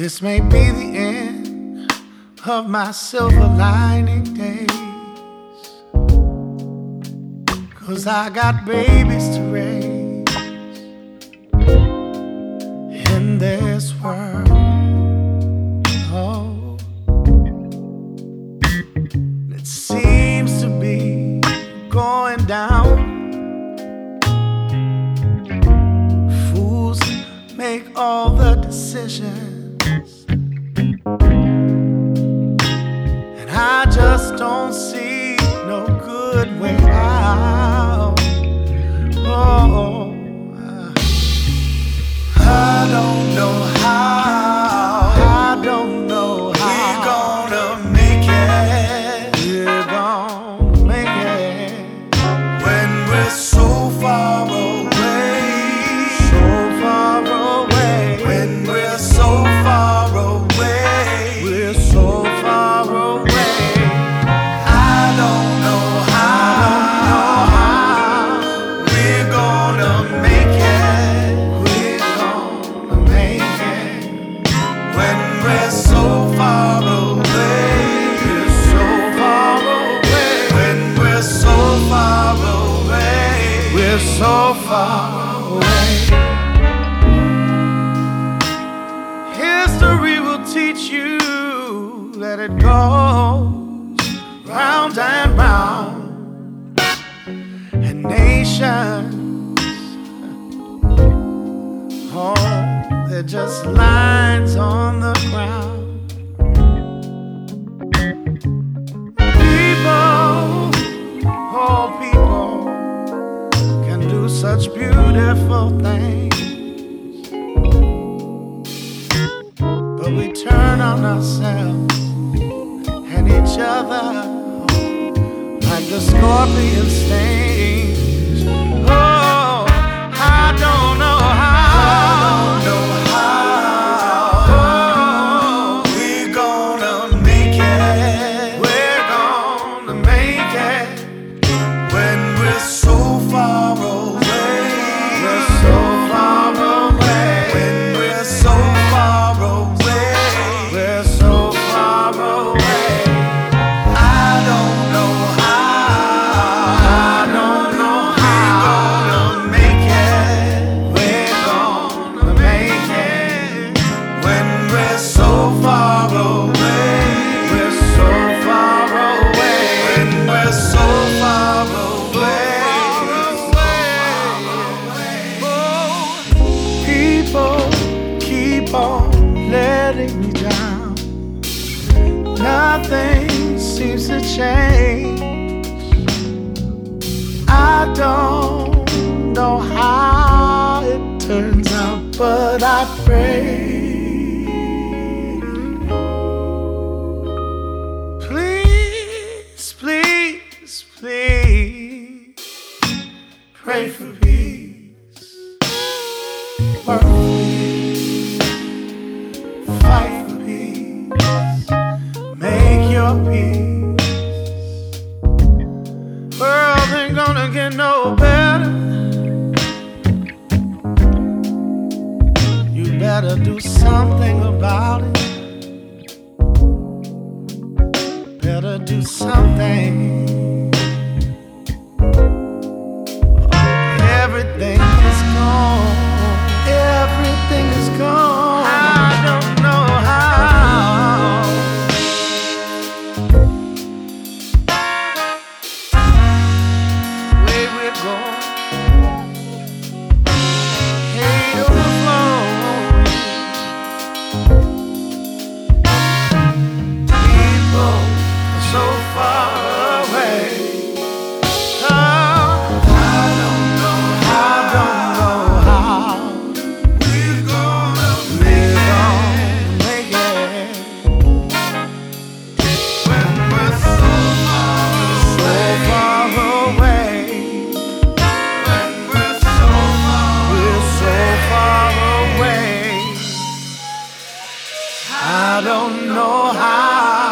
This may be the end of my silver lining days. Cause I got babies to raise in this world. Oh, it seems to be going down. Fools make all the decisions. so far away. History will teach you that it goes round and round, and nations, oh, they're just lines on the ground. but we turn on ourselves and each other like the scorpion sting. letting me down. Nothing seems to change. I don't know how it turns out, but I pray. no better. You better do something about it. don't know how.